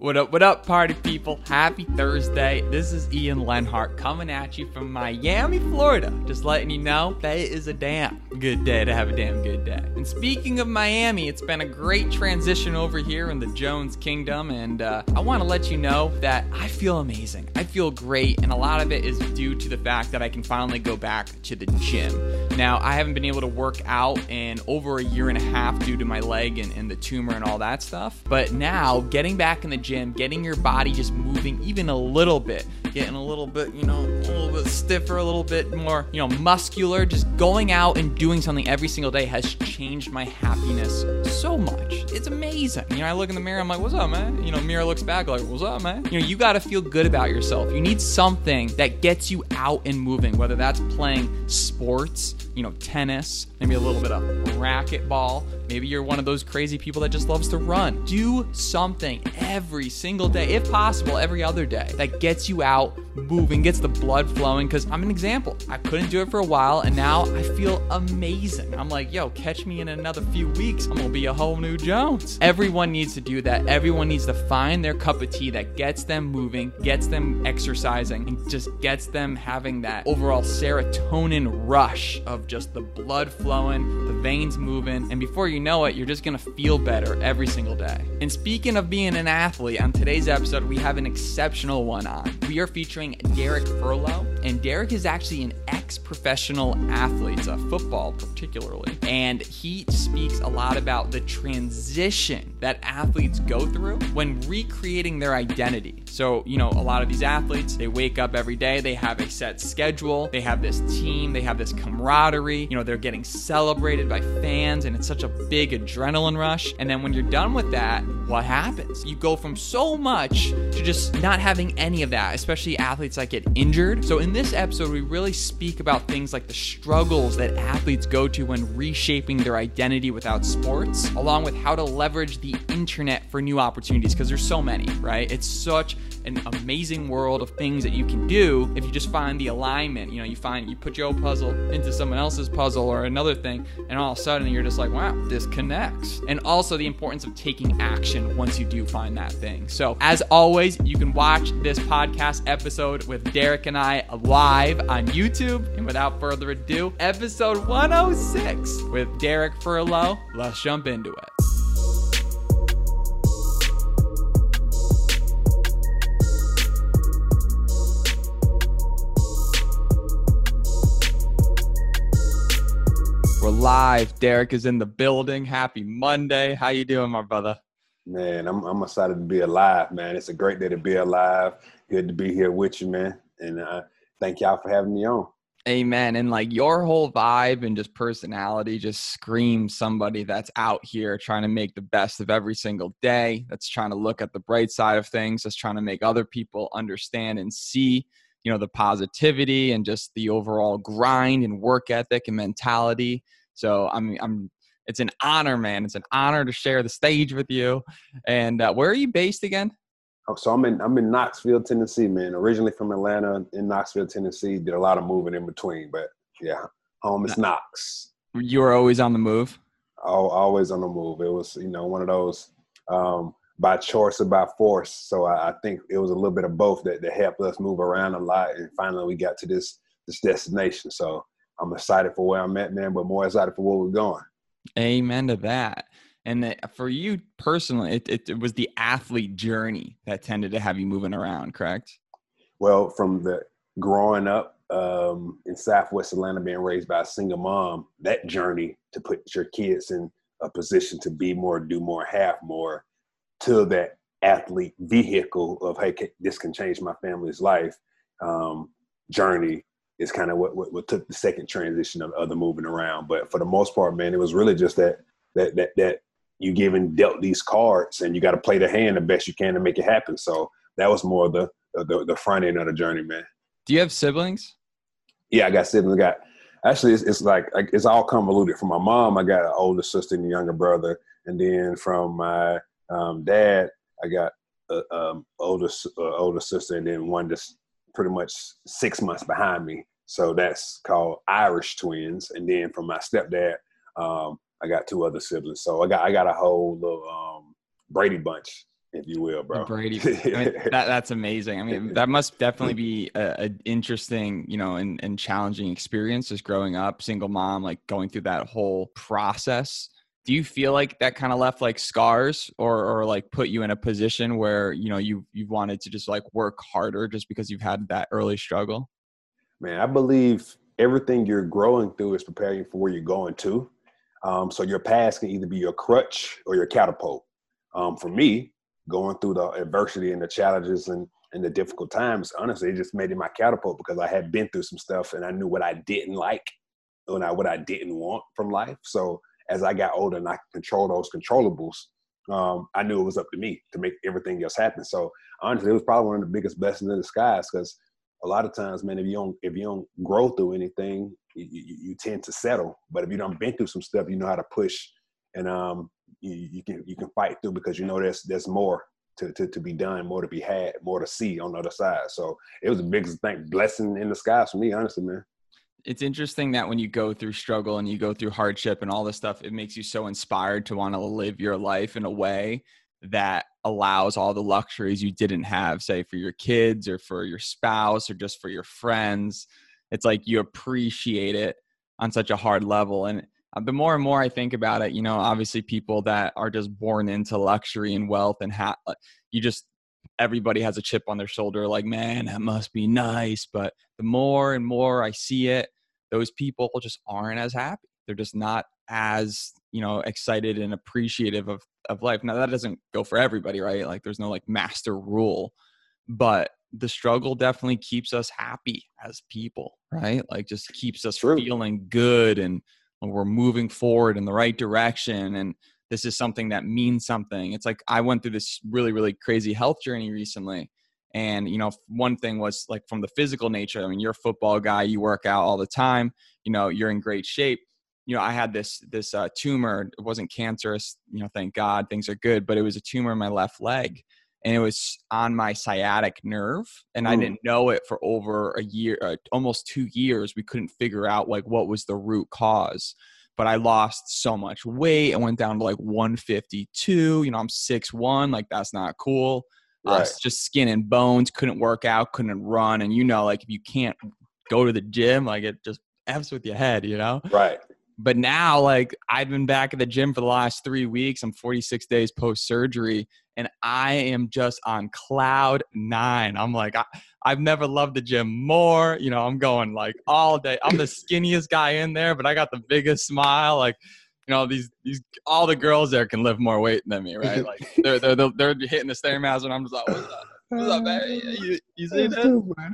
What up, what up, party people? Happy Thursday. This is Ian Lenhart coming at you from Miami, Florida. Just letting you know that it is a damn good day to have a damn good day. And speaking of Miami, it's been a great transition over here in the Jones Kingdom. And uh, I want to let you know that I feel amazing. I feel great. And a lot of it is due to the fact that I can finally go back to the gym. Now, I haven't been able to work out in over a year and a half due to my leg and, and the tumor and all that stuff. But now, getting back in the gym, getting your body just moving even a little bit, getting a little bit, you know, a little bit stiffer, a little bit more, you know, muscular, just going out and doing something every single day has changed my happiness so much. It's amazing. You know, I look in the mirror, I'm like, what's up, man? You know, mirror looks back like, what's up, man? You know, you got to feel good about yourself. You need something that gets you out and moving, whether that's playing sports, you know, tennis, maybe a little bit of racquetball. Maybe you're one of those crazy people that just loves to run. Do something every single day, if possible, every other day, that gets you out, moving, gets the blood flowing. Because I'm an example. I couldn't do it for a while, and now I feel amazing. I'm like, yo, catch me in another few weeks. I'm gonna be a whole new Jones. Everyone needs to do that. Everyone needs to find their cup of tea that gets them moving, gets them exercising, and just gets them having that overall serotonin rush of just the blood flowing, the veins moving, and before you know it, you're just gonna feel better every single day. And speaking of being an athlete, on today's episode, we have an exceptional one on. We are featuring Derrick Furlow, and Derrick is actually an ex professional athlete, uh, football particularly, and he speaks a lot about the transition that athletes go through when recreating their identity. So, you know, a lot of these athletes, they wake up every day, they have a set schedule, they have this team, they have this camaraderie, you know, they're getting celebrated by fans, and it's such a big adrenaline rush. And then when you're done with that, what happens? You go from so much to just not having any of that, especially athletes that get injured. So, in this episode, we really speak about things like the struggles that athletes go to when reshaping their identity without sports, along with how to leverage the internet for new opportunities, because there's so many, right? It's such an amazing world of things that you can do if you just find the alignment. You know, you find you put your puzzle into someone else's puzzle or another thing, and all of a sudden you're just like, wow, this connects. And also the importance of taking action once you do find that thing. So, as always, you can watch this podcast episode with Derrick and I live on YouTube. And without further ado, episode 106 with Derrick Furlow. Let's jump into it. We're live. Derrick is in the building. Happy Monday. How you doing, my brother? Man, I'm I'm excited to be alive, man. It's a great day to be alive. Good to be here with you, man. And uh, thank y'all for having me on. Amen. And like your whole vibe and just personality just screams somebody that's out here trying to make the best of every single day, that's trying to look at the bright side of things, that's trying to make other people understand and see, you know, the positivity and just the overall grind and work ethic and mentality. So I'm I'm it's an honor, man. It's an honor to share the stage with you. And uh, where are you based again? Oh, so I'm in I'm in Knoxville, Tennessee, man. Originally from Atlanta, in Knoxville, Tennessee. Did a lot of moving in between, but yeah, home is Knox. You were always on the move. All, always on the move. It was you know one of those um, by choice or by force. So I, I, think it was a little bit of both that, that helped us move around a lot, and finally we got to this this destination. So I'm excited for where I'm at, man, but more excited for where we're going. Amen to that. And for you personally, it, it, it, was the athlete journey that tended to have you moving around, correct? Well, from the growing up um, in Southwest Atlanta, being raised by a single mom, that journey to put your kids in a position to be more, do more, have more, to that athlete vehicle of hey, this can change my family's life um, journey is kind of what, what, what took the second transition of, of the moving around. But for the most part, man, it was really just that that that that you given dealt these cards and you got to play the hand the best you can to make it happen. So that was more the the, the front end of the journey, man. Do you have siblings? Yeah, I got siblings. I got actually it's, it's like it's all convoluted. From my mom, I got an older sister and a younger brother, and then from my um, dad, I got a um, older uh, older sister, and then one just pretty much six months behind me. So that's called Irish twins. And then from my stepdad, um, I got two other siblings. So I got I got a whole little um, Brady bunch if you will, bro. The Brady. I mean, that, that's amazing. I mean, that must definitely be an interesting, you know, and, and challenging experience just growing up, single mom, like going through that whole process. Do you feel like that kind of left like scars or, or like put you in a position where, you know, you, you wanted to just like work harder just because you've had that early struggle? Man, I believe everything you're growing through is preparing for where you're going to. Um, so your past can either be your crutch or your catapult. Um, for me, going through the adversity and the challenges and, and the difficult times, honestly, it just made it my catapult because I had been through some stuff and I knew what I didn't like and I, what I didn't want from life. So as I got older and I could control those controllables, um, I knew it was up to me to make everything else happen. So honestly, it was probably one of the biggest blessings in disguise because a lot of times, man, if you don't if you don't grow through anything, you, you, tend to settle. But if you don't been through some stuff, you know how to push and um, you, you can you can fight through because you know there's there's more to, to, to be done, more to be had, more to see on the other side. So it was the biggest thing, blessing in the skies for me, honestly, man. It's interesting that when you go through struggle and you go through hardship and all this stuff, it makes you so inspired to want to live your life in a way that allows all the luxuries you didn't have, say for your kids or for your spouse or just for your friends. It's like you appreciate it on such a hard level. And uh, the more and more I think about it, you know, obviously people that are just born into luxury and wealth and ha- uh, you just everybody has a chip on their shoulder like man that must be nice. But the more and more i see it those people just aren't as happy. They're just not as you know excited and appreciative of of life. Now that doesn't go for everybody right? Like there's no like master rule. But the struggle definitely keeps us happy as people right? Like just keeps us True. feeling good and we're moving forward in the right direction and this is something that means something. It's like i went through this really really crazy health journey recently and you know one thing was like from the physical nature i mean you're a football guy you work out all the time you know you're in great shape. You know i had this this uh, tumor it wasn't cancerous you know thank god things are good but it was a tumor in my left leg and it was on my sciatic nerve and Ooh. i didn't know it for over a year uh, almost two years we couldn't figure out like what was the root cause but i lost so much weight i went down to like 152 you know i'm 6'1 like that's not cool uh, right. uh, just skin and bones couldn't work out couldn't run and you know like if you can't go to the gym like it just f's with your head you know right but now like i've been back at the gym for the last three weeks. I'm 46 days post surgery and i am just on cloud nine. I'm like I, i've never loved the gym more. You know i'm going like all day. I'm the skinniest guy in there but i got the biggest smile. Like you know these these all the girls there can lift more weight than me right? Like they're they're, they're, they're hitting the stairmaster and i'm just like what's up? What's up, man? You, you see this?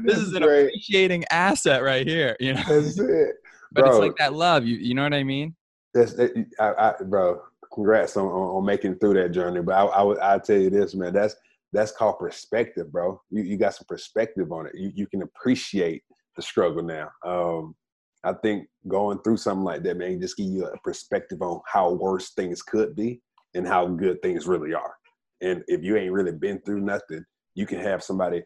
This is an appreciating asset right here. You know, that's it but bro, it's like that love. You you know what I mean? That's that, I, I, bro. Congrats on, on, on making through that journey. But I, I I tell you this, man. That's that's called perspective, bro. You you got some perspective on it. You you can appreciate the struggle now. Um, I think going through something like that, man, just give you a perspective on how worse things could be and how good things really are. And if you ain't really been through nothing, you can have somebody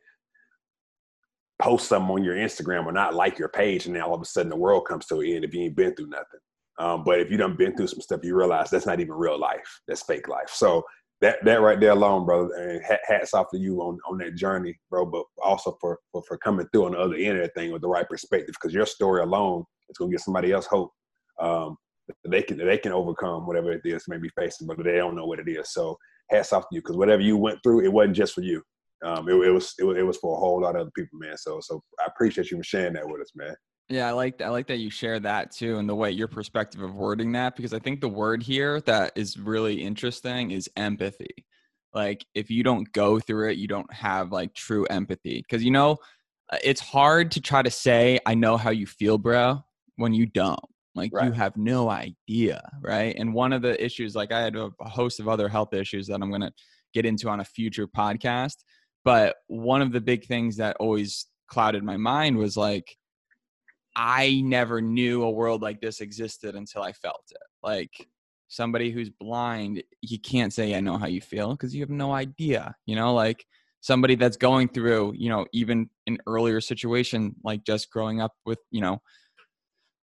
post something on your Instagram or not like your page, and then all of a sudden the world comes to an end if you ain't been through nothing. Um, but if you done been through some stuff, you realize that's not even real life. That's fake life. So that that right there alone, brother, and hats off to you on on that journey, bro. But also for for, for coming through on the other end of that thing with the right perspective, because your story alone is gonna give somebody else hope. Um, they can they can overcome whatever it is may be facing, but they don't know what it is. So hats off to you, because whatever you went through, it wasn't just for you um, it, it, was, it was it was for a whole lot of other people, man. So so I appreciate you sharing that with us, man. Yeah, I like I like that you share that too, and the way your perspective of wording that because I think the word here that is really interesting is empathy. Like if you don't go through it, you don't have like true empathy because you know uh, it's hard to try to say I know how you feel, bro, when you don't. Like right. you have no idea, right? And one of the issues, like I had a host of other health issues that I'm gonna get into on a future podcast but one of the big things that always clouded my mind was like, I never knew a world like this existed until I felt it. Like somebody who's blind, you can't say, I know how you feel because you have no idea, you know, like somebody that's going through, you know, even an earlier situation, like just growing up with, you know,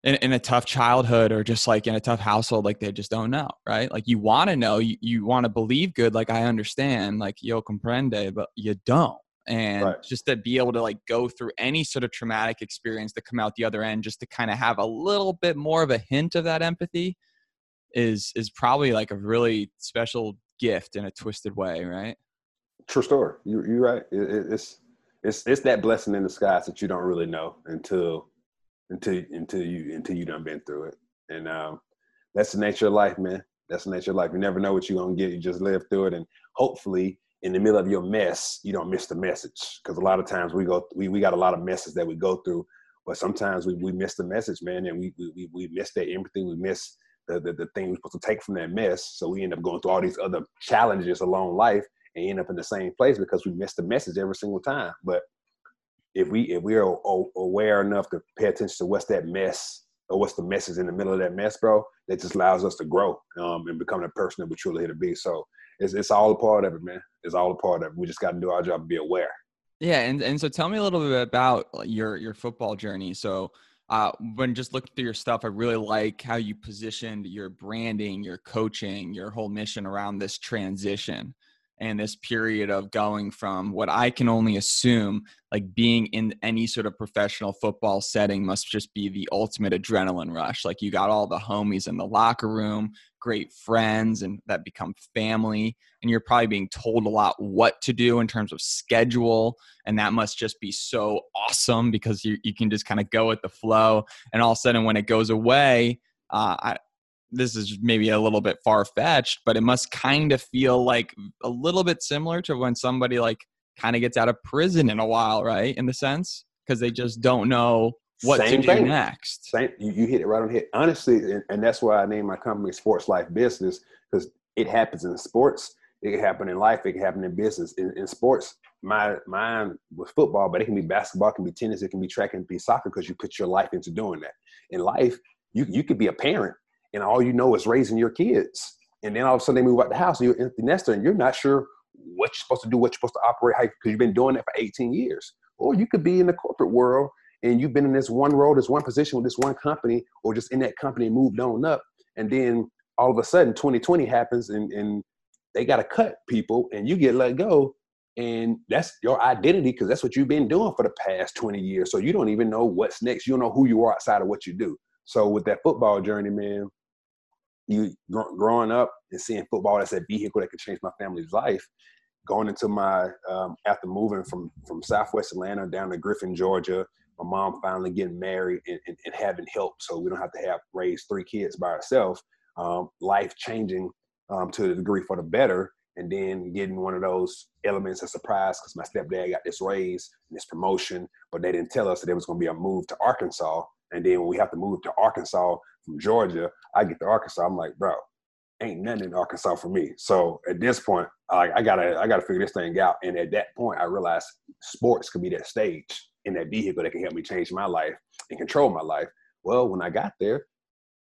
in, in a tough childhood or just like in a tough household, like they just don't know, right? Like you want to know, you, you want to believe good, like I understand, like yo comprende, but you don't. And right. just to be able to like go through any sort of traumatic experience to come out the other end, just to kind of have a little bit more of a hint of that empathy is is probably like a really special gift in a twisted way, right? True story. You, you're right. It, it's it's it's that blessing in disguise that you don't really know until until until you until you done been through it. And um, that's the nature of life, man. That's the nature of life. You never know what you're gonna get. You just live through it, and hopefully, in the middle of your mess, you don't miss the message. Because a lot of times we go, we we got a lot of messes that we go through, but sometimes we we miss the message, man, and we we we miss that empathy. We miss the, the the thing we're supposed to take from that mess. So we end up going through all these other challenges along life and end up in the same place because we miss the message every single time. But if we if we are aware enough to pay attention to what's that mess or what's the message in the middle of that mess, bro, that just allows us to grow um, and become the person that we're truly here to be. So it's it's all a part of it, man. It's all a part of it. We just got to do our job and be aware. Yeah, and and so tell me a little bit about your your football journey. So uh, when just looking through your stuff, I really like how you positioned your branding, your coaching, your whole mission around this transition and this period of going from what I can only assume like being in any sort of professional football setting must just be the ultimate adrenaline rush. Like you got all the homies in the locker room, great friends, and that become family. And you're probably being told a lot what to do in terms of schedule. And that must just be so awesome because you, you can just kind of go with the flow. And all of a sudden, when it goes away, uh, I, this is maybe a little bit far fetched, but it must kind of feel like a little bit similar to when somebody like kind of gets out of prison in a while, right? In the sense, because they just don't know what Same to thing. do next. Same, you, you hit it right on the head. Honestly, and, and that's why I named my company Sports Life Business because it happens in sports. It can happen in life. It can happen in business. In, in sports, my mine was football, but it can be basketball, it can be tennis, it can be track, and be soccer because you put your life into doing that. In life, you you could be a parent and all you know is raising your kids. And then all of a sudden they move out the house and you're empty nester and you're not sure what you're supposed to do, what you're supposed to operate, because you've been doing that for 18 years. Or you could be in the corporate world and you've been in this one role, this one position with this one company, or just in that company and moved on up. And then all of a sudden 2020 happens and, and they got to cut people and you get let go. And that's your identity because that's what you've been doing for the past 20 years. So you don't even know what's next. You don't know who you are outside of what you do. So with that football journey, man, you gr- growing up and seeing football as a vehicle that could change my family's life. Going into my um, after moving from from Southwest Atlanta down to Griffin, Georgia, my mom finally getting married and, and, and having help, so we don't have to have raise three kids by ourselves. Um, life changing um, to the degree for the better, and then getting one of those elements of surprise because my stepdad got this raise and this promotion, but they didn't tell us that there was going to be a move to Arkansas. And then when we have to move to Arkansas, from Georgia, I get to Arkansas. I'm like, bro, ain't nothing in Arkansas for me. So at this point, I, I gotta I gotta figure this thing out. And at that point, I realized sports could be that stage in that vehicle that can help me change my life and control my life. Well, when I got there,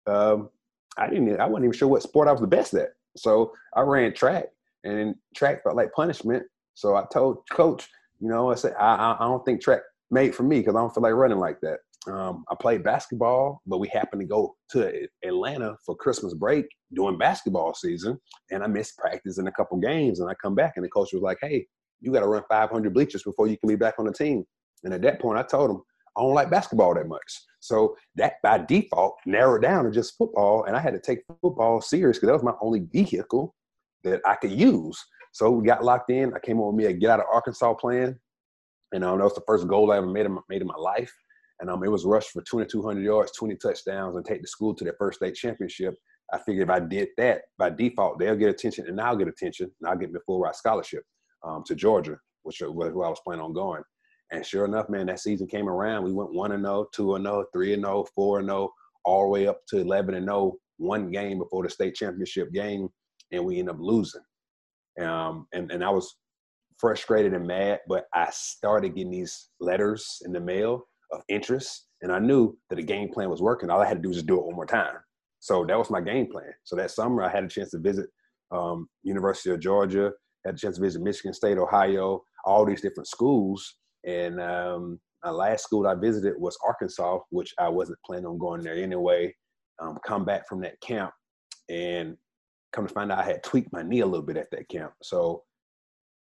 um, I didn't I wasn't even sure what sport I was the best at. So I ran track, and track felt like punishment. So I told coach, you know, I said I I don't think track made for me because I don't feel like running like that. Um, I played basketball, but we happened to go to Atlanta for Christmas break during basketball season, and I missed practice in a couple games. And I come back, and the coach was like, "Hey, you got to run 500 bleachers before you can be back on the team." And at that point, I told him I don't like basketball that much. So that by default narrowed down to just football, and I had to take football serious because that was my only vehicle that I could use. So we got locked in. I came on with me a get out of Arkansas plan, and um, that was the first goal I ever made in, made in my life. And um, it was rushed for 2,200 yards, 20 touchdowns, and take the school to their first state championship. I figured if I did that by default, they'll get attention and I'll get attention and I'll get me a full ride scholarship um, to Georgia, which was who I was planning on going. And sure enough, man, that season came around. We went 1 and 0, 2 and 0, 3 and 0, 4 and 0, all the way up to 11 and 0, one game before the state championship game, and we ended up losing. Um, and, and I was frustrated and mad, but I started getting these letters in the mail of interest, and I knew that the game plan was working. All I had to do was just do it one more time. So that was my game plan. So that summer, I had a chance to visit um, University of Georgia, had a chance to visit Michigan State, Ohio, all these different schools, and um, my last school I visited was Arkansas, which I wasn't planning on going there anyway. Um, come back from that camp and come to find out I had tweaked my knee a little bit at that camp. So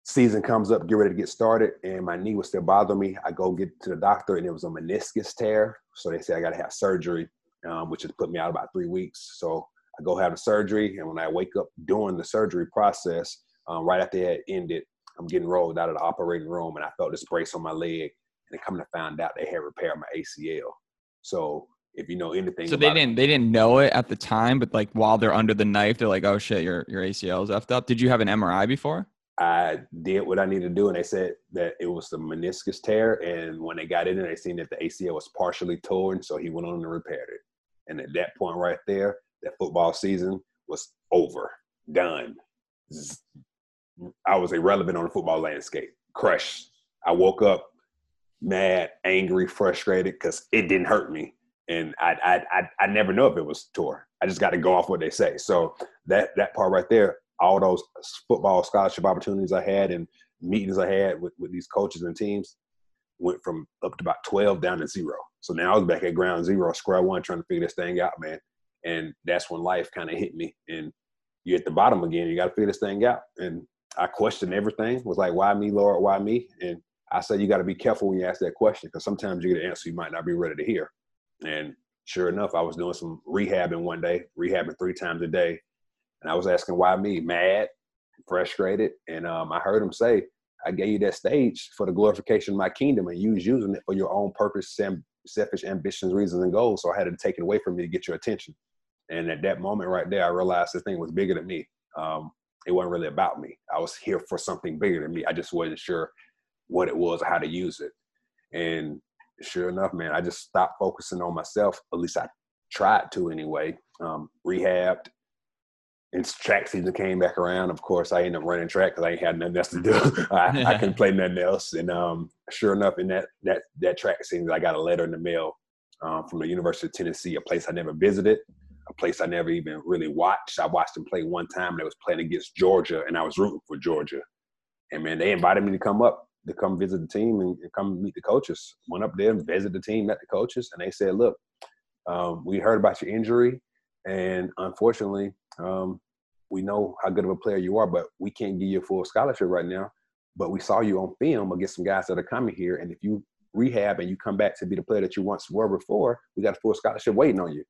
season comes up, get ready to get started, and my knee was still bothering me. I go get to the doctor, and it was a meniscus tear. So they say I got to have surgery, um, which has put me out about three weeks. So I go have the surgery, and when I wake up during the surgery process, um, right after it ended, I'm getting rolled out of the operating room, and I felt this brace on my leg. And coming to find out, they had repaired my ACL. So if you know anything. So they didn't it, they didn't know it at the time, but like while they're under the knife, they're like, "Oh shit, your your ACL is effed up." Did you have an MRI before? I did what I needed to do, and they said that it was the meniscus tear. And when they got in there, they seen that the ACL was partially torn, so he went on and repaired it. And at that point, right there, that football season was over, done. I was irrelevant on the football landscape, crushed. I woke up mad, angry, frustrated because it didn't hurt me, and I I I, never know if it was tore. I just got to go off what they say. So that that part right there, all those football scholarship opportunities I had and meetings I had with, with these coaches and teams went from up to about 12 down to zero. So now I was back at ground zero, square one, trying to figure this thing out, man. And that's when life kind of hit me. And you're at the bottom again. You got to figure this thing out. And I questioned everything. Was like, why me, Lord? Why me? And I said, you got to be careful when you ask that question because sometimes you get an answer you might not be ready to hear. And sure enough, I was doing some rehabbing one day, rehabbing three times a day, and I was asking why me, mad, frustrated, and um, I heard him say, "I gave you that stage for the glorification of my kingdom, and you was using it for your own purpose, selfish ambitions, reasons, and goals. So I had to take it away from me to get your attention." And at that moment right there, I realized this thing was bigger than me. Um, it wasn't really about me. I was here for something bigger than me. I just wasn't sure what it was or how to use it. And sure enough, man, I just stopped focusing on myself. At least I tried to anyway. Um, rehabbed, and track season came back around, of course, I ended up running track because I ain't had nothing else to do. I, I couldn't play nothing else. And um, sure enough, in that that that track season, I got a letter in the mail um, from the University of Tennessee, a place I never visited, a place I never even really watched. I watched them play one time. They was playing against Georgia, and I was rooting for Georgia. And man, they invited me to come up to come visit the team and, and come meet the coaches. Went up there and visited the team, met the coaches, and they said, "Look, um, we heard about your injury, and unfortunately." Um, we know how good of a player you are, but we can't give you a full scholarship right now. But we saw you on film against some guys that are coming here, and if you rehab and you come back to be the player that you once were before, we got a full scholarship waiting on you.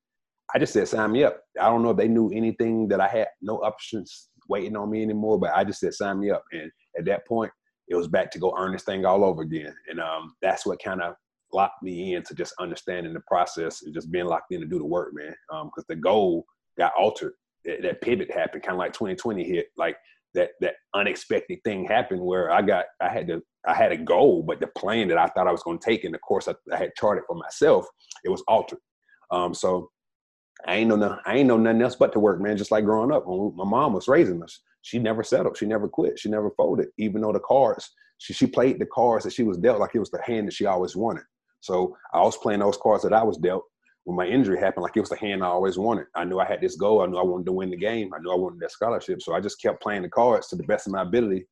I just said, sign me up. I don't know if they knew anything that I had no options waiting on me anymore, but I just said, sign me up. And at that point, it was back to go earn this thing all over again. And um, that's what kind of locked me into just understanding the process and just being locked in to do the work, man. Because um, the goal got altered that, pivot happened, kind of like 2020 hit, like that that unexpected thing happened where I got I had to I had a goal, but the plan that I thought I was going to take and the course I, I, had charted for myself, it was altered. Um, so I ain't know no, I ain't know nothing else but to work, man. Just like growing up, when my mom was raising us, she never settled, she never quit, she never folded, even though the cards she she played the cards that she was dealt like it was the hand that she always wanted. So I was playing those cards that I was dealt, when my injury happened, like it was the hand I always wanted. I knew I had this goal. I knew I wanted to win the game. I knew I wanted that scholarship. So I just kept playing the cards to the best of my ability.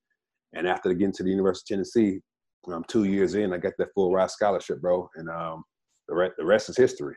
And after getting to the University of Tennessee, um, two years in, I got that full ride scholarship, bro. And um, the, re- the rest is history.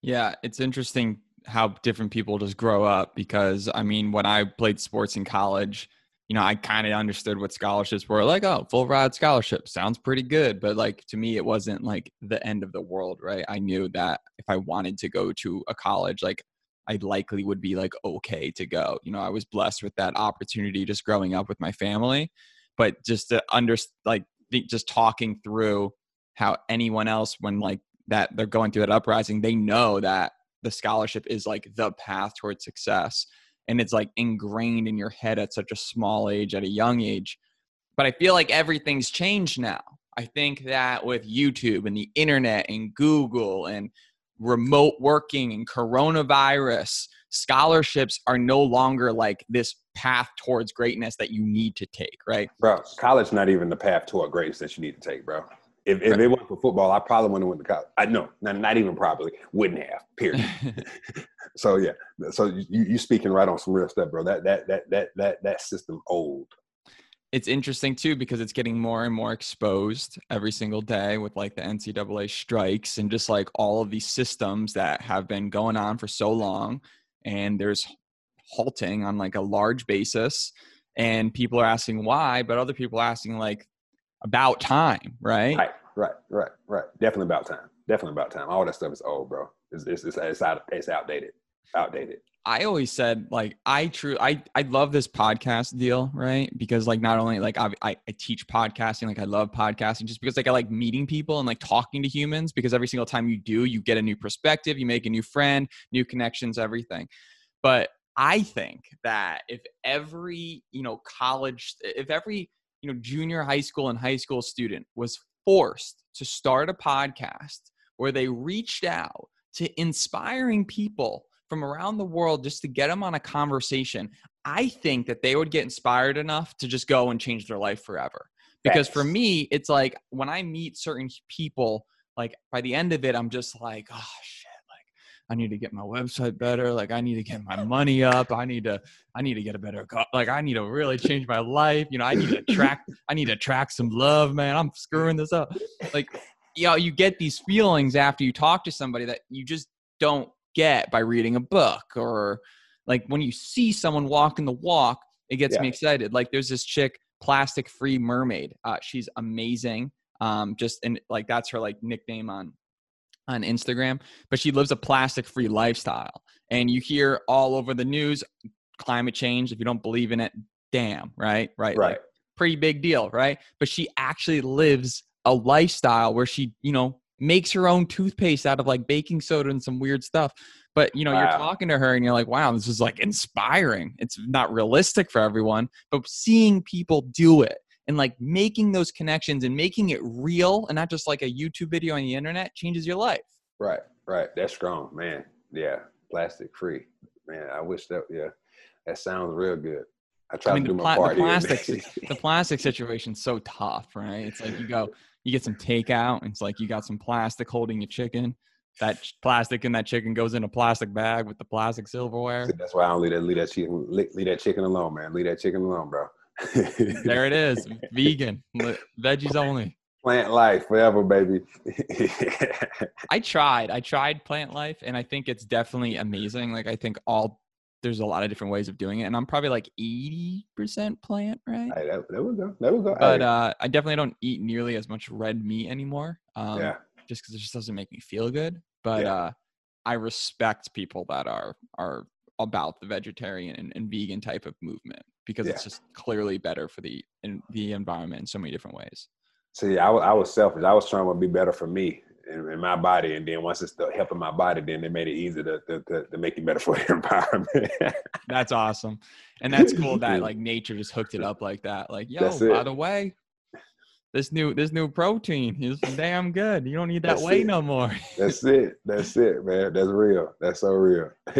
Yeah, it's interesting how different people just grow up because, I mean, when I played sports in college – you know, I kind of understood what scholarships were like, oh, full ride scholarship sounds pretty good. But like to me, it wasn't like the end of the world, right? I knew that if I wanted to go to a college, like I likely would be like okay to go. You know, I was blessed with that opportunity just growing up with my family. But just to under like just talking through how anyone else when like that they're going through that uprising, they know that the scholarship is like the path towards success and it's like ingrained in your head at such a small age at a young age. But i feel like everything's changed now. I think that with youtube and the internet and google and remote working and coronavirus scholarships are no longer like this path towards greatness that you need to take right? Bro college not even the path toward greatness that you need to take bro if, if it wasn't for football, I probably wouldn't have went to college. I know, not, not even probably, wouldn't have. Period. so yeah, so you you speaking right on some real stuff, bro. That that that that that that system old. it's interesting too because it's getting more and more exposed every single day with like the NCAA strikes and just like all of these systems that have been going on for so long. And there's halting on like a large basis. And people are asking why, but other people are asking like about time, right? Right, right, right, right. Definitely about time. Definitely about time. All that stuff is old, bro. It's it's it's, it's, out, it's outdated. Outdated. I always said like I true I I love this podcast deal right because like not only like I, I I teach podcasting like I love podcasting just because like I like meeting people and like talking to humans because every single time you do you get a new perspective you make a new friend new connections everything but I think that if every you know college if every you know junior high school and high school student was forced to start a podcast where they reached out to inspiring people from around the world just to get them on a conversation, I think that they would get inspired enough to just go and change their life forever. Because for me, it's like when I meet certain people, like by the end of it, I'm just like, like I need to get my website better. Like I need to get my money up. I need to, I need to get a better, like I need to really change my life. You know, I need to attract, I need to attract some love, man. I'm screwing this up. Like, you know, you get these feelings after you talk to somebody that you just don't get by reading a book or like when you see someone walking the walk it gets yeah. me excited like there's this chick plastic free mermaid uh, she's amazing um just and like that's her like nickname on on instagram but she lives a plastic free lifestyle and you hear all over the news climate change if you don't believe in it damn right right right like, pretty big deal right but she actually lives a lifestyle where she you know makes her own toothpaste out of like baking soda and some weird stuff. But you know, wow. you're talking to her and you're like, wow, this is like inspiring. It's not realistic for everyone, but seeing people do it and like making those connections and making it real and not just like a YouTube video on the internet changes your life. Right, right. That's strong, man. Yeah, plastic free. Man, I wish that. Yeah, that sounds real good. I try I mean, to do my part. The plastic, the plastic situation's so tough, right? It's like you go, you get some takeout. And it's like you got some plastic holding your chicken. That plastic in that chicken goes in a plastic bag with the plastic silverware. That's why I don't leave that leave that chicken leave that chicken alone, man. Leave that chicken alone, bro. There it is, vegan, veggies only. Plant life forever, baby. I tried. I tried plant life, and I think it's definitely amazing. Like I think all there's a lot of different ways of doing it, and I'm probably like 80% plant, right? Hey, that, that go. That would go. But uh, I definitely don't eat nearly as much red meat anymore. Um, yeah. Just because it just doesn't make me feel good. But yeah. uh, I respect people that are are about the vegetarian and, and vegan type of movement because yeah. it's just clearly better for the in, the environment in so many different ways. See, I, I was selfish. I was trying to be better for me and, in, my body, and then once it's helping my body, then it made it easy to, to, to, to make it better for the environment. that's awesome, and that's cool that like nature just hooked it up like that. Like, yo, by the way, this new this new protein is damn good. You don't need that weight no more. That's it. That's it, man. That's real. That's so real.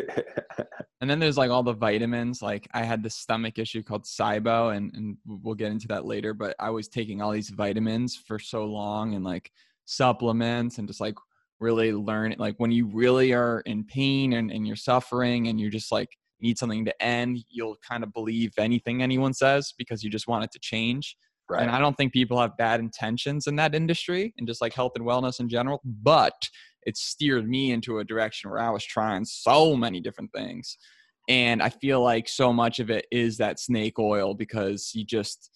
and then there's like all the vitamins. Like I had this stomach issue called SIBO, and and we'll get into that later. But I was taking all these vitamins for so long, and like supplements and just like really learn like when you really are in pain and, and you're suffering and you're just like need something to end you'll kind of believe anything anyone says because you just want it to change right. and i don't think people have bad intentions in that industry and just like health and wellness in general but it steered me into a direction where i was trying so many different things and i feel like so much of it is that snake oil because you just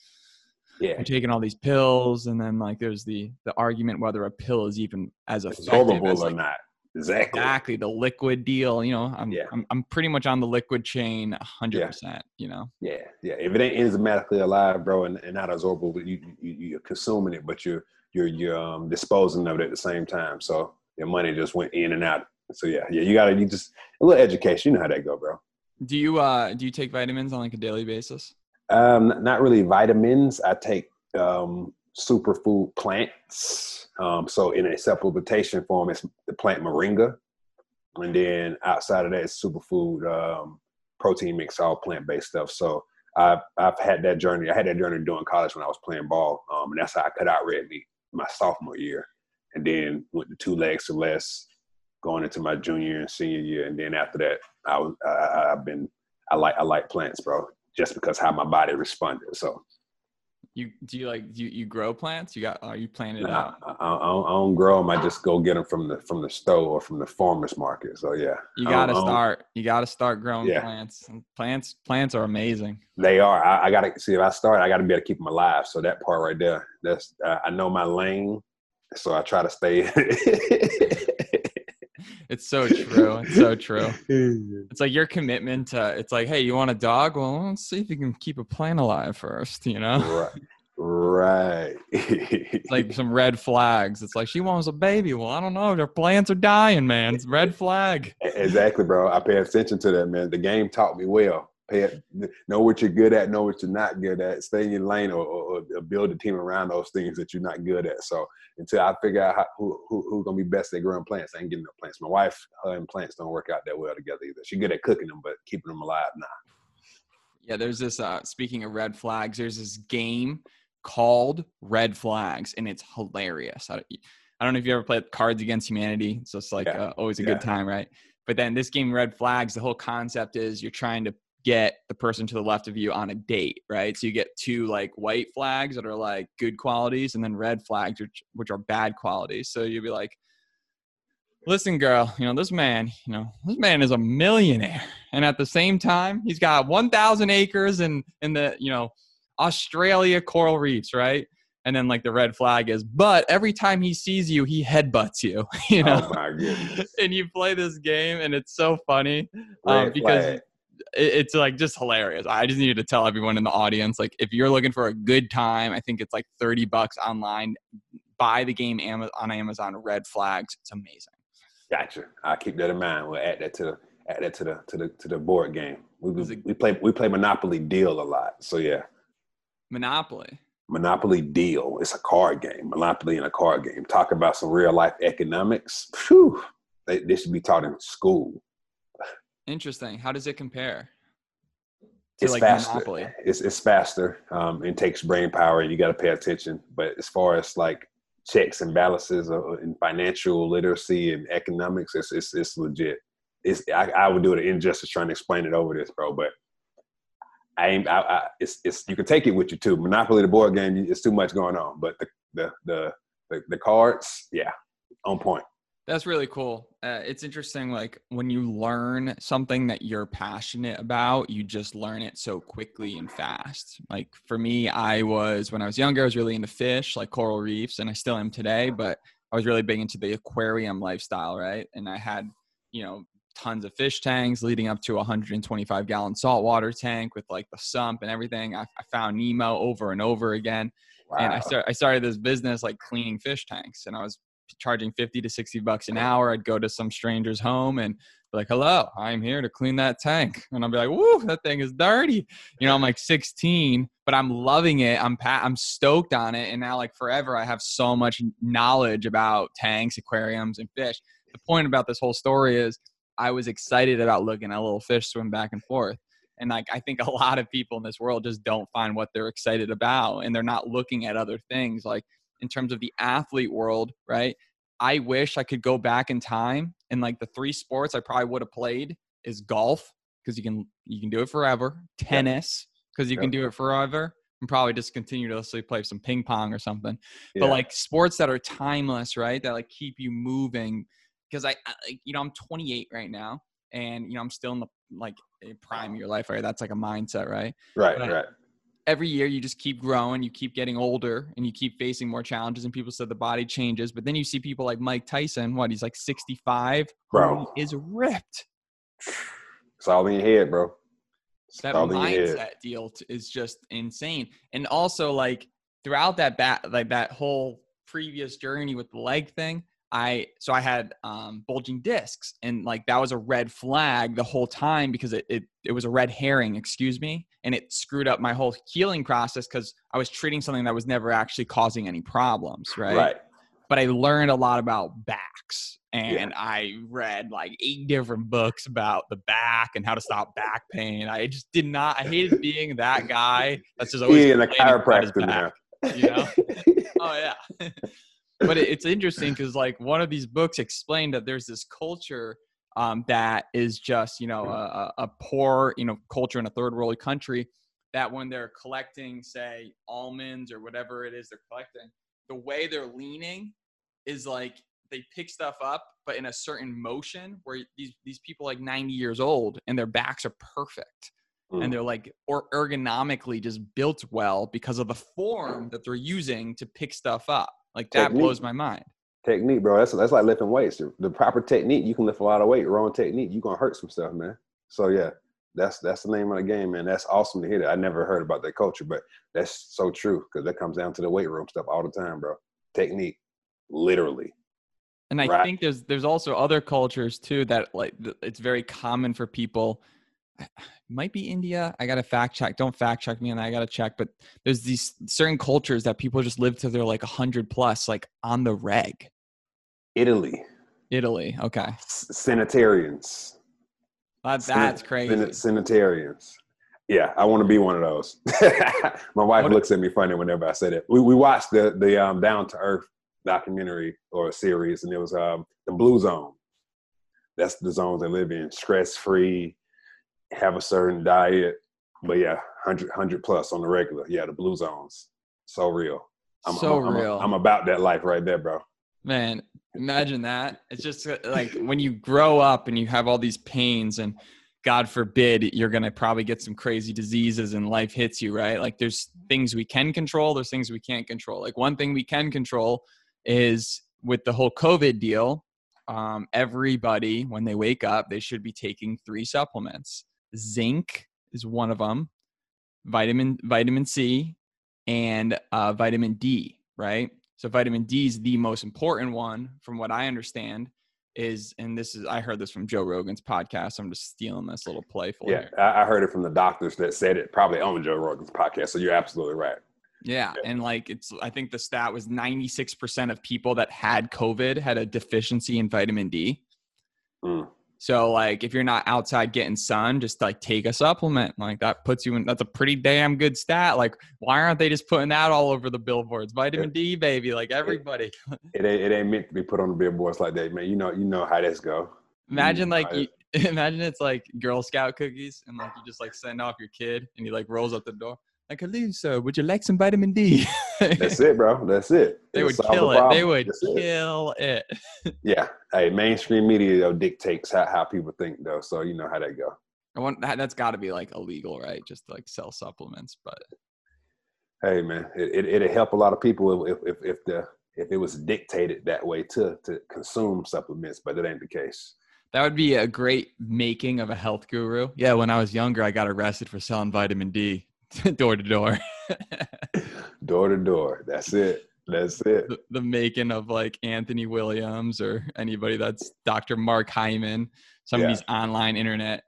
yeah. you're taking all these pills, and then like there's the the argument whether a pill is even as effective as, like, or not. Exactly. Exactly. The liquid deal. You know, I'm yeah. I'm, I'm pretty much on the liquid chain, hundred yeah. percent. You know. Yeah, yeah. If it ain't enzymatically alive, bro, and, and not absorbable, you, you you're consuming it, but you're you're you're um, disposing of it at the same time. So your money just went in and out. So yeah, yeah. You gotta you just a little education. You know how that go, bro. Do you uh do you take vitamins on like a daily basis? Um, not really vitamins. I take um, superfood plants. Um, so in a supplementation form, it's the plant moringa, and then outside of that, it's superfood um, protein mix, all plant based stuff. So I've I've had that journey. I had that journey doing college when I was playing ball, um, and that's how I cut out red meat my sophomore year, and then went to two legs or less going into my junior and senior year, and then after that, I was I, I've been I like I like plants, bro just because how my body responded. So You do you like do you, you grow plants? You got are you planting it Nah, out? I, I, don't- I don't grow them. I just go get them from the from the store or from the farmers market. So yeah, You got to don't- I don't- start. You got to start growing Yeah. plants. And Plants plants are amazing. They are. I, I gotta see if I start. I gotta be able to keep them alive. So that part right there, that's uh, I know my lane. So I try to stay. It's so true. It's so true. Mm. It's like your commitment to. It's like, hey, you want a dog? Well, let's see if you can keep a plant alive first. You know, right. Right. it's like some red flags. It's like she wants a baby. Well, I don't know. Their plants are dying, man. It's red flag. exactly, bro. I pay attention to that, man. The game taught me well. Pay it, know what you're good at, know what you're not good at. Stay in your lane, or, or, or build a team around those things that you're not good at. So until I figure out how, who, who who's gonna be best at growing plants, I ain't getting no plants. My wife, her and plants don't work out that well together either. She's good at cooking them, but keeping them alive, nah. Yeah, there's this. Uh, speaking of red flags, there's this game called Red Flags, and it's hilarious. I, I don't know if you ever played Cards Against Humanity. So it's like Yeah. uh, always a Yeah. good time, right? But then this game, Red Flags, the whole concept is you're trying to get the person to the left of you on a date, right? So you get two like white flags that are like good qualities, and then red flags which which are bad qualities. So you'll be like, listen, girl, you know this man, you know this man is a millionaire, and at the same time, he's got 1,000 acres in in the you know Australia coral reefs, right? And then like the red flag is, but every time he sees you, he headbutts you, you know. Oh my goodness. and you play this game, and it's so funny um, because flag. It- it's like just hilarious. I just needed to tell everyone in the audience, like if you're looking for a good time, I think it's like 30 bucks online. Buy the game on Amazon. Red Flags. It's amazing. Gotcha. I'll keep that in mind. We'll add that to the add that to the to the to the board game. We it- we play we play Monopoly Deal a lot. So yeah. Monopoly. Monopoly Deal. It's a card game. Monopoly in a card game. Talk about some real life economics. Phew. They, they should be taught in school. Interesting. How does it compare? To It's like faster. Monopoly. It's it's faster. Um, it takes brain power. And you got to pay attention. But as far as like checks and balances uh, in financial literacy and economics, it's it's, it's legit. It's I, I would do it an injustice trying to explain it over this, bro. But I ain't. I, I, it's it's you can take it with you too. Monopoly, the board game, it's too much going on. But the the the the, the cards, yeah, on point. That's really cool. Uh, it's interesting, like when you learn something that you're passionate about, you just learn it so quickly and fast. Like for me, I was when I was younger, I was really into fish, like coral reefs, and I still am today. But I was really big into the aquarium lifestyle, right? And I had, you know, tons of fish tanks leading up to a 125 gallon saltwater tank with like the sump and everything. I, I found Nemo over and over again Wow. and I start I started this business like cleaning fish tanks, and I was charging fifty to sixty bucks an hour. I'd go to some stranger's home and be like, "Hello, I'm here to clean that tank," and I'll be like, "Woo, that thing is dirty." You know, I'm like 16, but I'm loving it. I'm pa- I'm stoked on it, and now like forever, I have so much knowledge about tanks, aquariums, and fish. The point about this whole story is I was excited about looking at little fish swim back and forth. And like I think a lot of people in this world just don't find what they're excited about and they're not looking at other things like in terms of the athlete world, right? I wish I could go back in time and like the three sports I probably would have played is golf because you can you can do it forever, tennis because you can do it forever, and probably just continue to play some ping pong or something Yeah. but like sports that are timeless, right? That like keep you moving. Because I, I, you know, I'm 28 right now, and you know, I'm still in the like prime of your life, right? That's like a mindset, right? right, but right. Every year, you just keep growing, you keep getting older, and you keep facing more challenges. And people said the body changes, but then you see people like Mike Tyson. What? He's like 65, Bro. who is ripped. It's all in your head, bro. It's that all in your head. mindset deal t- is just insane and also like throughout that bat like that whole previous journey with the leg thing i so i had um bulging discs and like that was a red flag the whole time because it it, it was a red herring excuse me and it screwed up my whole healing process because i was treating something that was never actually causing any problems right, Right. but I learned a lot about backs and I read like eight different books about the back and how to stop back pain. I just did not, I hated being that guy that's just always Yeah, and a chiropractor You know? oh, yeah. but it, it's interesting because like one of these books explained that there's this culture um, that is just, you know, a, a poor, you know, culture in a third world country that when they're collecting, say, almonds or whatever it is they're collecting, the way they're leaning is like they pick stuff up, but in a certain motion where these these people like 90 years old and their backs are perfect. Mm. And they're like or ergonomically just built well because of the form that they're using to pick stuff up. Like that Technique. blows my mind. technique, bro. That's that's like lifting weights. The, the proper technique, you can lift a lot of weight. Wrong technique, you gonna hurt some stuff, man. So yeah, that's that's the name of the game, man. That's awesome to hear that. I never heard about that culture, but that's so true because that comes down to the weight room stuff all the time, bro. Technique, literally. And I Right. think there's there's also other cultures too that like it's very common for people. Might be India. I gotta fact check. Don't fact check me, and I gotta check. But there's these certain cultures that people just live till they're like hundred plus, like on the reg. Italy, Italy. Okay, sanitarians. that, that's crazy. San- sanitarians. Yeah, I want to be one of those. My wife What- looks at me funny whenever I say that. We we watched the the um, Down to Earth documentary or series, and it was um, the Blue Zone. That's the zones they live in, stress free, have a certain diet, but yeah, 100, 100 plus on the regular. Yeah, the Blue Zones, so real. I'm, so I'm, I'm- real, I'm about that life right there, bro. man. Imagine that. It's just uh, like when you grow up and you have all these pains and. God forbid you're going to probably get some crazy diseases and life hits you, right? Like there's things we can control, there's things we can't control. Like one thing we can control is with the whole COVID deal, um, everybody, when they wake up, they should be taking three supplements. Zinc is one of them, vitamin, vitamin C, and uh, vitamin D, right? So vitamin D is the most important one, from what I understand. Is and this is I heard this from Joe Rogan's podcast. I'm just stealing this little playful Yeah, here. I, heard it from the doctors that said it probably on Joe Rogan's podcast. So you're absolutely right. Yeah, and like it's I think the stat was 96% of people that had COVID had a deficiency in vitamin D. Mm. So like if you're not outside getting sun, just like take a supplement. Like that puts you in that's a pretty damn good stat. Like why aren't they just putting that all over the billboards? Vitamin D baby, like everybody. It ain't, it ain't meant to be put on the billboards like that, man. You know, you know how this go. Imagine Mm, like you, imagine it's like Girl Scout cookies and like you just like send off your kid and he like rolls up the door. Like, hello, uh, sir, would you like some vitamin D? That's it, bro. That's it. they It'll would solve the kill it. They would That's kill it. Yeah. Hey, mainstream media though dictates how, how people think though, so you know how that go. I want that, that's got to be like illegal, right? Just to, like sell supplements, but Hey, man, it, it it'll help a lot of people if if if the if it was dictated that way to to consume supplements, but that ain't the case. that would be a great making of a health guru. Yeah, when I was younger, I got arrested for selling vitamin D door to door. Door to door. That's it. That's it. The- The making of like Anthony Williams or anybody that's Dr. Mark Hyman, some Yeah. of these online internet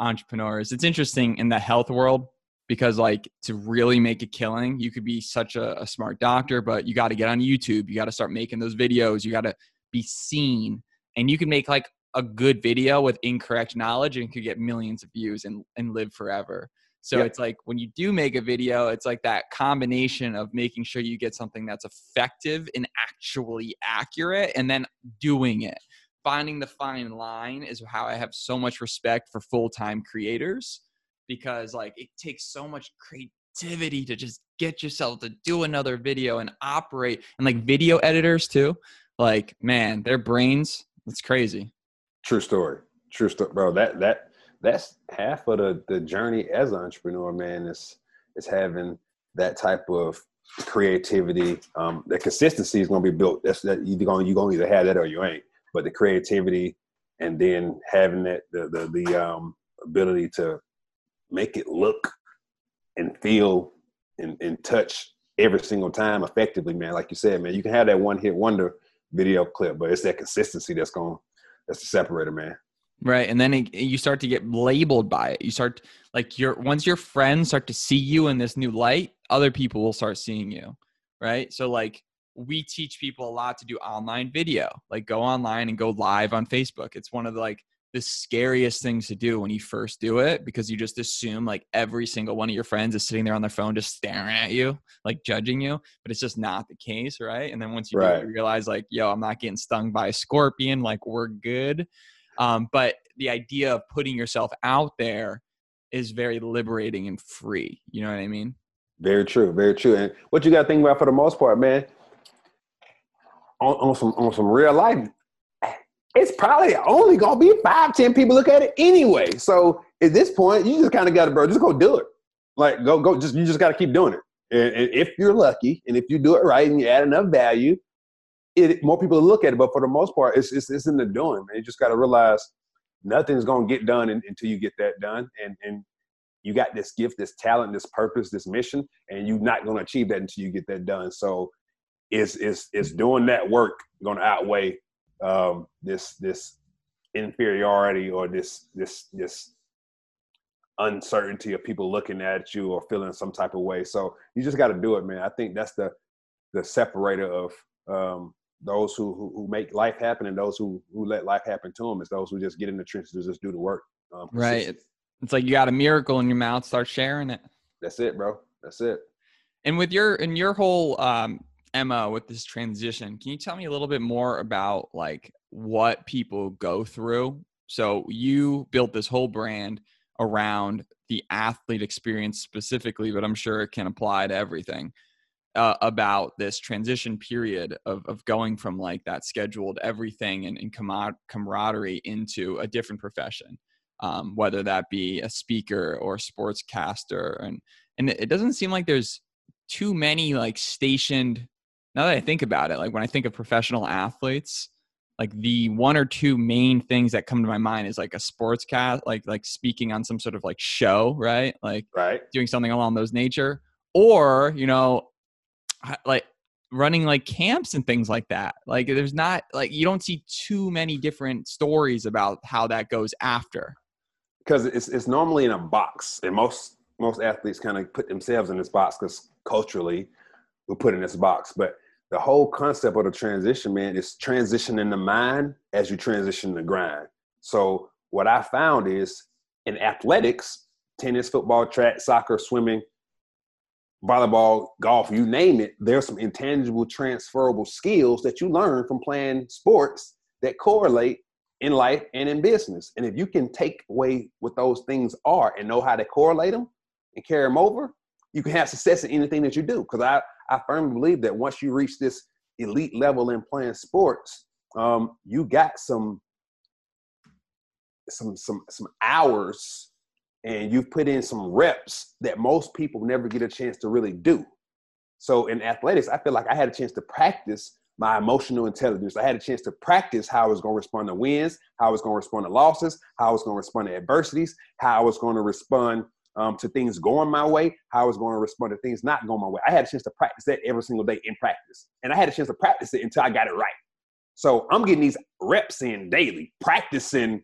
entrepreneurs. It's interesting in the health world because like to really make a killing, you could be such a, a smart doctor, but you got to get on YouTube. You got to start making those videos. You got to be seen, and you can make like a good video with incorrect knowledge and could get millions of views and and live forever. So Yeah. it's like when you do make a video, it's like that combination of making sure you get something that's effective and actually accurate, and then doing it. Finding the fine line is how I have so much respect for full time creators because like it takes so much creativity to just get yourself to do another video and operate and like video editors too like man their brains it's crazy True story. True story, bro. That that that's half of the the journey as an entrepreneur, man. Is is having that type of creativity. Um, the consistency is to be built. That's that you gonna you going to either have that or you ain't. But the creativity and then having that the the, the um, ability to make it look and feel and, and touch every single time effectively, man. Like you said, man, you can have that one hit wonder video clip, but it's that consistency that's going that's the separator, man. Right? And then it, you start to get labeled by it. You start like your once your friends start to see you in this new light other people will start seeing you right? So like we teach people a lot to do online video. Like go online and go live on facebook. It's one of the like the scariest things to do when you first do it because you just assume like every single one of your friends is sitting there on their phone just staring at you like judging you but it's just not the case right? And then once you, do you realize like yo i'm not getting stung by a scorpion. Like we're good um, but the idea of putting yourself out there is very liberating and free. You know what I mean? Very true, very true. And what you got to think about for the most part, man, on, on some on some real life, it's probably only gonna be five, ten people look at it anyway. So at this point, you just kind of got to, bro, just go do it. Like go go, just you just got to keep doing it. And, and, if you're lucky, and if you do it right, and you add enough value, it more people look at it. But for the most part, it's it's, it's in the doing, man. You just got to realize nothing's gonna get done in, until you get that done, and and you got this gift, this talent, this purpose, this mission, and you're not gonna achieve that until you get that done. So is is is doing that work going to outweigh um, this this inferiority or this this this uncertainty of people looking at you or feeling some type of way. So you just got to do it, man. I think that's the the separator of um, those who, who, who make life happen and those who who let life happen to them is those who just get in the trenches and just do the work. Um, right. It's like you got a miracle in your mouth. Start sharing it. That's it, bro. That's it. And with your and your whole um, Emma with this transition, can you tell me a little bit more about like what people go through? So you built this whole brand around the athlete experience specifically, but I'm sure it can apply to everything. Uh, about this transition period of, of going from like that scheduled everything and, and camaraderie into a different profession, um, whether that be a speaker or a sportscaster. And, and it doesn't seem like there's too many like stationed now that I think about it, like when I think of professional athletes, like the one or two main things that come to my mind is like a sports cast, like like speaking on some sort of like show, right? Like right. doing something along those nature, or you know, like running like camps and things like that. Like there's not like you don't see too many different stories about how that goes after. Because it's it's normally in a box, and most most athletes kind of put themselves in this box because culturally we're put in this box, but the whole concept of the transition, man, is transitioning the mind as you transition the grind. So what I found is in athletics, tennis, football, track, soccer, swimming, volleyball, golf, you name it, there's some intangible transferable skills that you learn from playing sports that correlate in life and in business. And if you can take away what those things are and know how to correlate them and carry them over, you can have success in anything that you do. Because I, I firmly believe that once you reach this elite level in playing sports, um, you got some some some some hours and you've put in some reps that most people never get a chance to really do. So in athletics, I feel like I had a chance to practice my emotional intelligence. I had a chance to practice how I was going to respond to wins, how I was going to respond to losses, how I was going to respond to adversities, how I was going to respond um, to things going my way, how I was going to respond to things not going my way. I had a chance to practice that every single day in practice. And I had a chance to practice it until I got it right. So I'm getting these reps in daily, practicing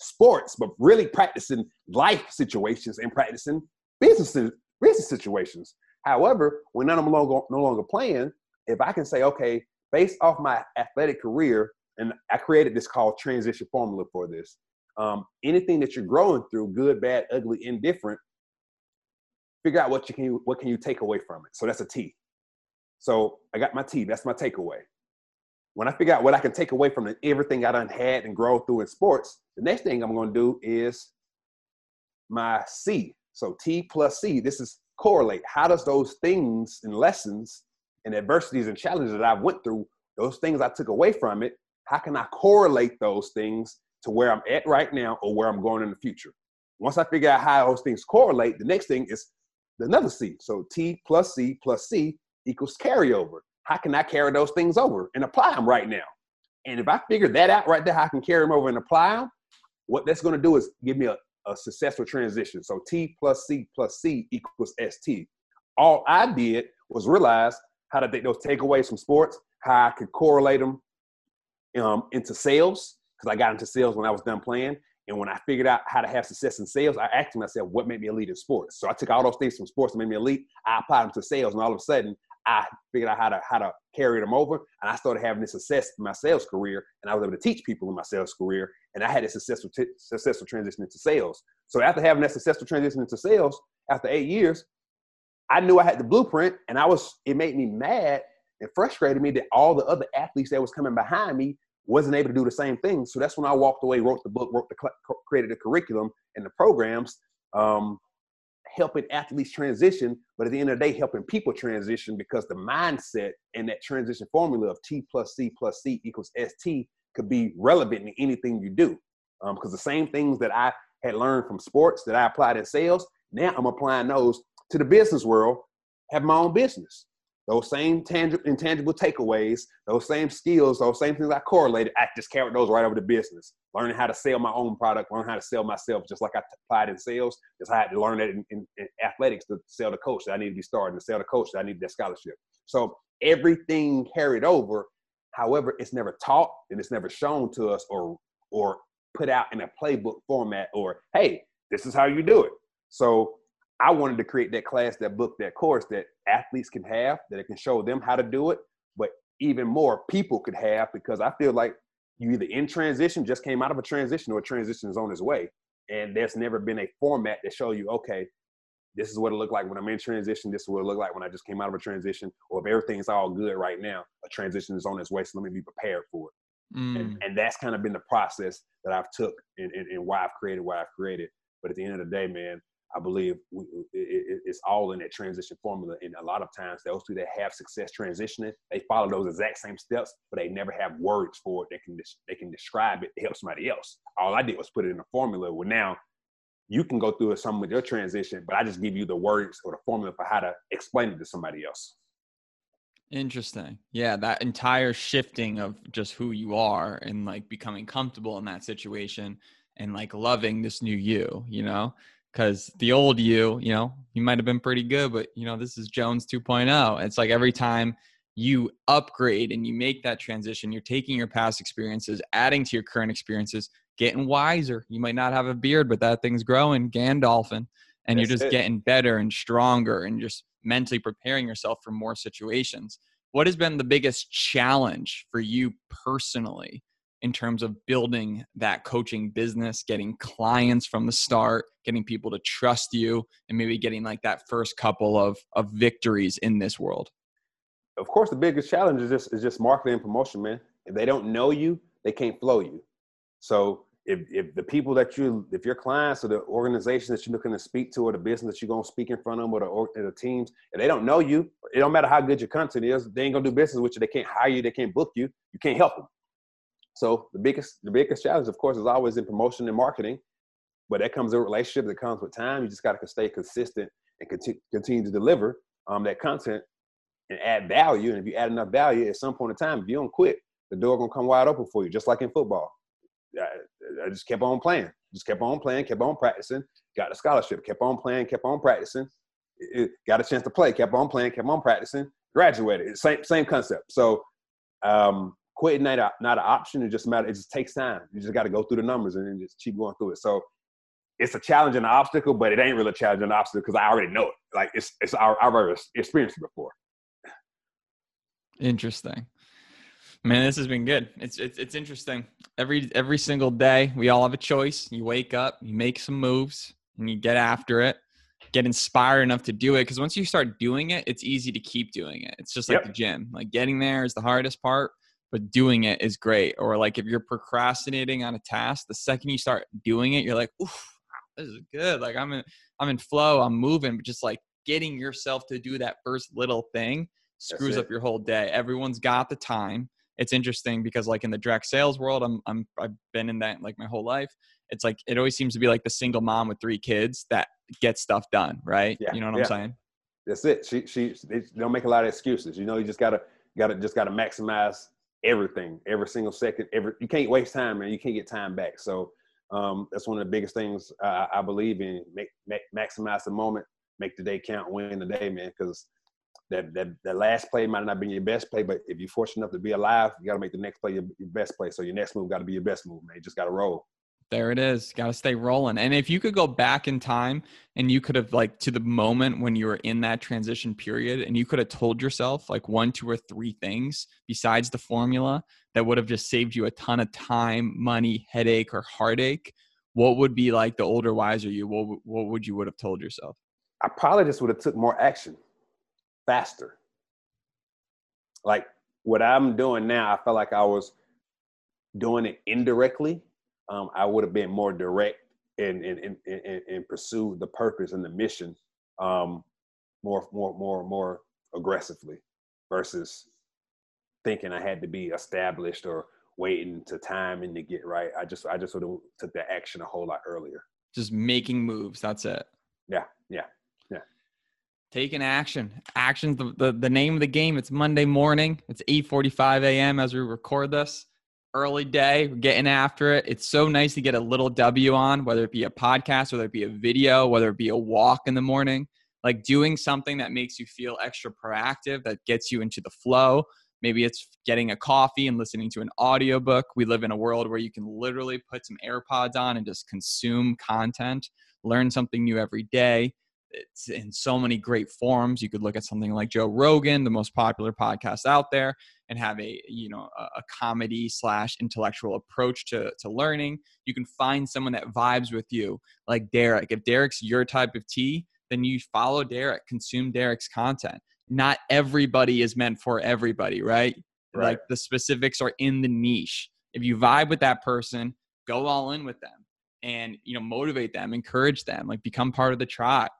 sports, but really practicing life situations and practicing business, business situations. However, when I'm no longer, no longer playing, if I can say, okay, based off my athletic career, and I created this called transition formula for this. Um, anything that you're growing through, good, bad, ugly, indifferent, figure out what you can what can you take away from it. So that's a T. So I got my T. That's my takeaway. When I figure out what I can take away from everything I done had and grow through in sports, the next thing I'm going to do is my C. So T plus C. This is correlate. How does those things and lessons and adversities and challenges that I went through, those things I took away from it, how can I correlate those things to where I'm at right now or where I'm going in the future? Once I figure out how those things correlate, the next thing is another C. So T plus C plus C equals carryover. How can I carry those things over and apply them right now? And if I figure that out right there, how I can carry them over and apply them, what that's going to do is give me a, a successful transition. So T plus C plus C equals ST. All I did was realize how to take those takeaways from sports, how I could correlate them um, into sales, because I got into sales when I was done playing, and when I figured out how to have success in sales, I asked myself, what made me elite in sports? So I took all those things from sports that made me elite. I applied them to sales, and all of a sudden, I figured out how to how to carry them over, and I started having this success in my sales career, and I was able to teach people in my sales career, and I had a successful t- successful transition into sales. So after having that successful transition into sales, after eight years, I knew I had the blueprint, and I was it made me mad and frustrated me that all the other athletes that was coming behind me wasn't able to do the same thing. So that's when I walked away, wrote the book, wrote the created the curriculum and the programs um, helping athletes transition, but at the end of the day, helping people transition because the mindset and that transition formula of T plus C plus C equals ST could be relevant in anything you do. Because um, the same things that I had learned from sports that I applied in sales, now I'm applying those to the business world, have my own business. Those same tangible, intangible takeaways, those same skills, those same things I correlated, I just carried those right over to business. Learning how to sell my own product, learn how to sell myself, just like I applied in sales. Just I had to learn that in, in, in athletics to sell the coach that I need to be starting, to sell the coach that I need that scholarship. So everything carried over. However, it's never taught and it's never shown to us or or put out in a playbook format or hey, this is how you do it. So I wanted to create that class, that book, that course that athletes can have, that it can show them how to do it, but even more people could have because I feel like you either in transition, just came out of a transition, or a transition is on its way. And there's never been a format that show you, okay, this is what it looked like when I'm in transition. This is what it looked like when I just came out of a transition. Or if everything's all good right now, a transition is on its way. So let me be prepared for it. Mm. And, and, that's kind of been the process that I've took and, and, and why I've created what I've created. But at the end of the day, man, I believe we, it, it's all in that transition formula. And a lot of times, those two that have success transitioning, they follow those exact same steps, but they never have words for it. They can they can describe it to help somebody else. All I did was put it in a formula. Well, now you can go through some with your transition, but I just give you the words or the formula for how to explain it to somebody else. Interesting. Yeah, that entire shifting of just who you are and like becoming comfortable in that situation and like loving this new you, you know? Because the old you, you know, you might have been pretty good, but you know, this is Jones 2.0. It's like every time you upgrade and you make that transition, you're taking your past experiences, adding to your current experiences, getting wiser. You might not have a beard, but that thing's growing, Gandalfing, and That's you're just it. getting better and stronger and just mentally preparing yourself for more situations. What has been the biggest challenge for you personally in terms of building that coaching business, getting clients from the start, getting people to trust you, and maybe getting like that first couple of of victories in this world? Of course, the biggest challenge is just is just marketing and promotion, man. If they don't know you, they can't flow you. So if if the people that you if your clients or the organization that you're looking to speak to or the business that you're gonna speak in front of or the, or the teams, if they don't know you, it don't matter how good your content is, they ain't gonna do business with you. They can't hire you. They can't book you. You can't help them. So the biggest the biggest challenge, of course, is always in promotion and marketing. But that comes in relationship that comes with time. You just got to stay consistent and continue, continue to deliver um, that content and add value. And if you add enough value, at some point in time, if you don't quit, the door gonna come wide open for you, just like in football. I, I just kept on playing, just kept on playing, kept on practicing, got a scholarship, kept on playing, kept on practicing, it, got a chance to play, kept on playing, kept on practicing, graduated. Same same concept. So um, quitting not a, not an option. It just matter. It just takes time. You just got to go through the numbers and then just keep going through it. So it's a challenge and an obstacle, but it ain't really a challenge and an obstacle because I already know it. Like it's it's I, I've already experienced it before. Interesting. Man, this has been good. It's, it's it's interesting. Every every single day, we all have a choice. You wake up, you make some moves, and you get after it. Get inspired enough to do it because once you start doing it, it's easy to keep doing it. It's just like yep. the gym. Like getting there is the hardest part, but doing it is great. Or like if you're procrastinating on a task, the second you start doing it, you're like, oof, this is good. Like I'm in, I'm in flow, I'm moving, but just like getting yourself to do that first little thing screws up your whole day. Everyone's got the time. It's interesting because like in the direct sales world, I'm, I'm, I've been in that like my whole life. It's like, it always seems to be like the single mom with three kids that gets stuff done. Right. Yeah. You know what yeah. I'm saying? That's it. She, she, they don't make a lot of excuses. You know, you just gotta, gotta, just gotta maximize everything, every single second. Every you can't waste time, man. You can't get time back. So um, that's one of the biggest things I, I believe in. Make, make, maximize the moment, make the day count, win the day, man. Because that, that that last play might not be your best play, but if you're fortunate enough to be alive, you got to make the next play your, your best play. So your next move got to be your best move, man. You just got to roll. There it is. Got to stay rolling. And if you could go back in time and you could have, like, to the moment when you were in that transition period and you could have told yourself, like, one, two, or three things besides the formula that would have just saved you a ton of time, money, headache, or heartache, what would be like the older, wiser you? What, what would you would have told yourself? I probably just would have took more action faster. Like, what I'm doing now, I felt like I was doing it indirectly um, I would have been more direct and and and, and, and pursue the purpose and the mission um, more more more more aggressively versus thinking I had to be established or waiting to time and to get right. I just I just sort of took that action a whole lot earlier. Just making moves. That's it. Yeah, yeah, yeah. Taking action. Action's the, the, the name of the game. It's Monday morning. It's 8:45 a.m. as we record this. Early day, getting after it. It's so nice to get a little W on, whether it be a podcast, whether it be a video, whether it be a walk in the morning. Like doing something that makes you feel extra proactive, that gets you into the flow, Maybe it's getting a coffee and listening to an audiobook. We live in a world where you can literally put some AirPods on and just consume content, learn something new every day. It's in so many great forms. You could look at something like Joe Rogan, the most popular podcast out there, and have a you know a, comedy slash intellectual approach to to learning. You can find someone that vibes with you, like Derrick. If Derrick's your type of tea, then you follow Derrick, consume Derrick's content not everybody is meant for everybody, right? right? Like the specifics are in the niche. If you vibe with that person, go all in with them and you know motivate them, encourage them, like become part of the tribe.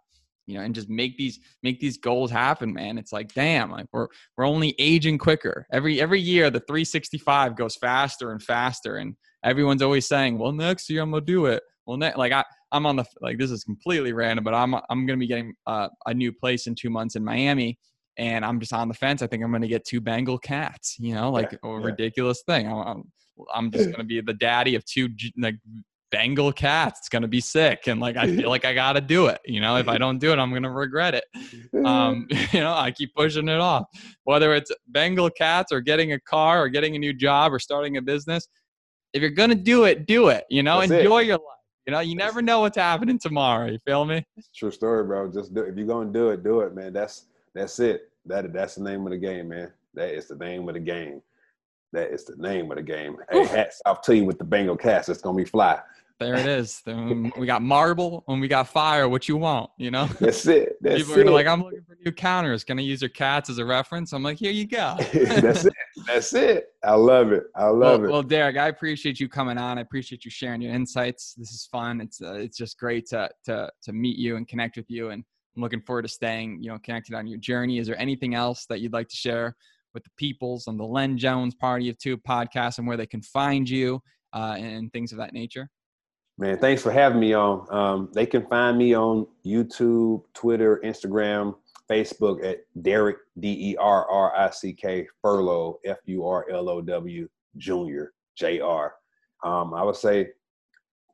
You know, and just make these make these goals happen, man. It's like, damn, like we're we're only aging quicker. Every every year the 365 goes faster and faster. And everyone's always saying, Well, next year I'm gonna do it. Well, ne-, like I, I'm on the like this is completely random, but I'm I'm gonna be getting uh, a new place in two months in Miami, and I'm just on the fence. I think I'm going to get two Bengal cats, you know, like yeah, a yeah. ridiculous thing. I'm, I'm just going to be the daddy of two like Bengal cats. It's going to be sick. And like, I feel like I got to do it. You know, if I don't do it, I'm going to regret it. Um, you know, I keep pushing it off. Whether it's Bengal cats or getting a car or getting a new job or starting a business, if you're going to do it, do it. You know, That's enjoy it. your life. You know, you never know what's happening tomorrow. You feel me? True story, bro. Just do, if you're gonna do it, do it, man. That's that's it. That that's the name of the game, man. That is the name of the game. That is the name of the game. Hey, hats off to you with the Bengal cast. It's gonna be fly. There it is. we got marble and we got fire. What you want? You know. That's it. That's People are like, I'm looking for new counters. Can I use your cats as a reference? I'm like, here you go. That's it. That's it. I love it. I love well, it. Well, Derrick, I appreciate you coming on. I appreciate you sharing your insights. This is fun. It's uh, it's just great to to to meet you and connect with you and I'm looking forward to staying, you know, connected on your journey. Is there anything else that you'd like to share with the peoples on the Len Jones Party of Two podcast and where they can find you uh, and things of that nature? Man, thanks for having me on. Um, they can find me on YouTube, Twitter, Instagram, Facebook at Derrick D E R R I C K Furlow F U R L O W Junior J R. Um, I would say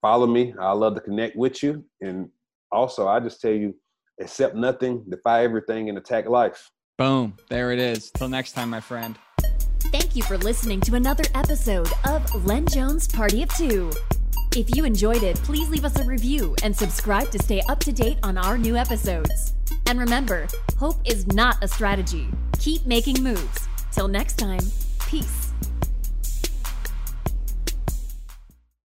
follow me. I love to connect with you, and also I just tell you accept nothing, defy everything, and attack life. Boom. There it is. Till next time, my friend. Thank you for listening to another episode of Len Jones Party of Two. If you enjoyed it, please leave us a review and subscribe to stay up to date on our new episodes. And remember, hope is not a strategy. Keep making moves. Till next time, peace.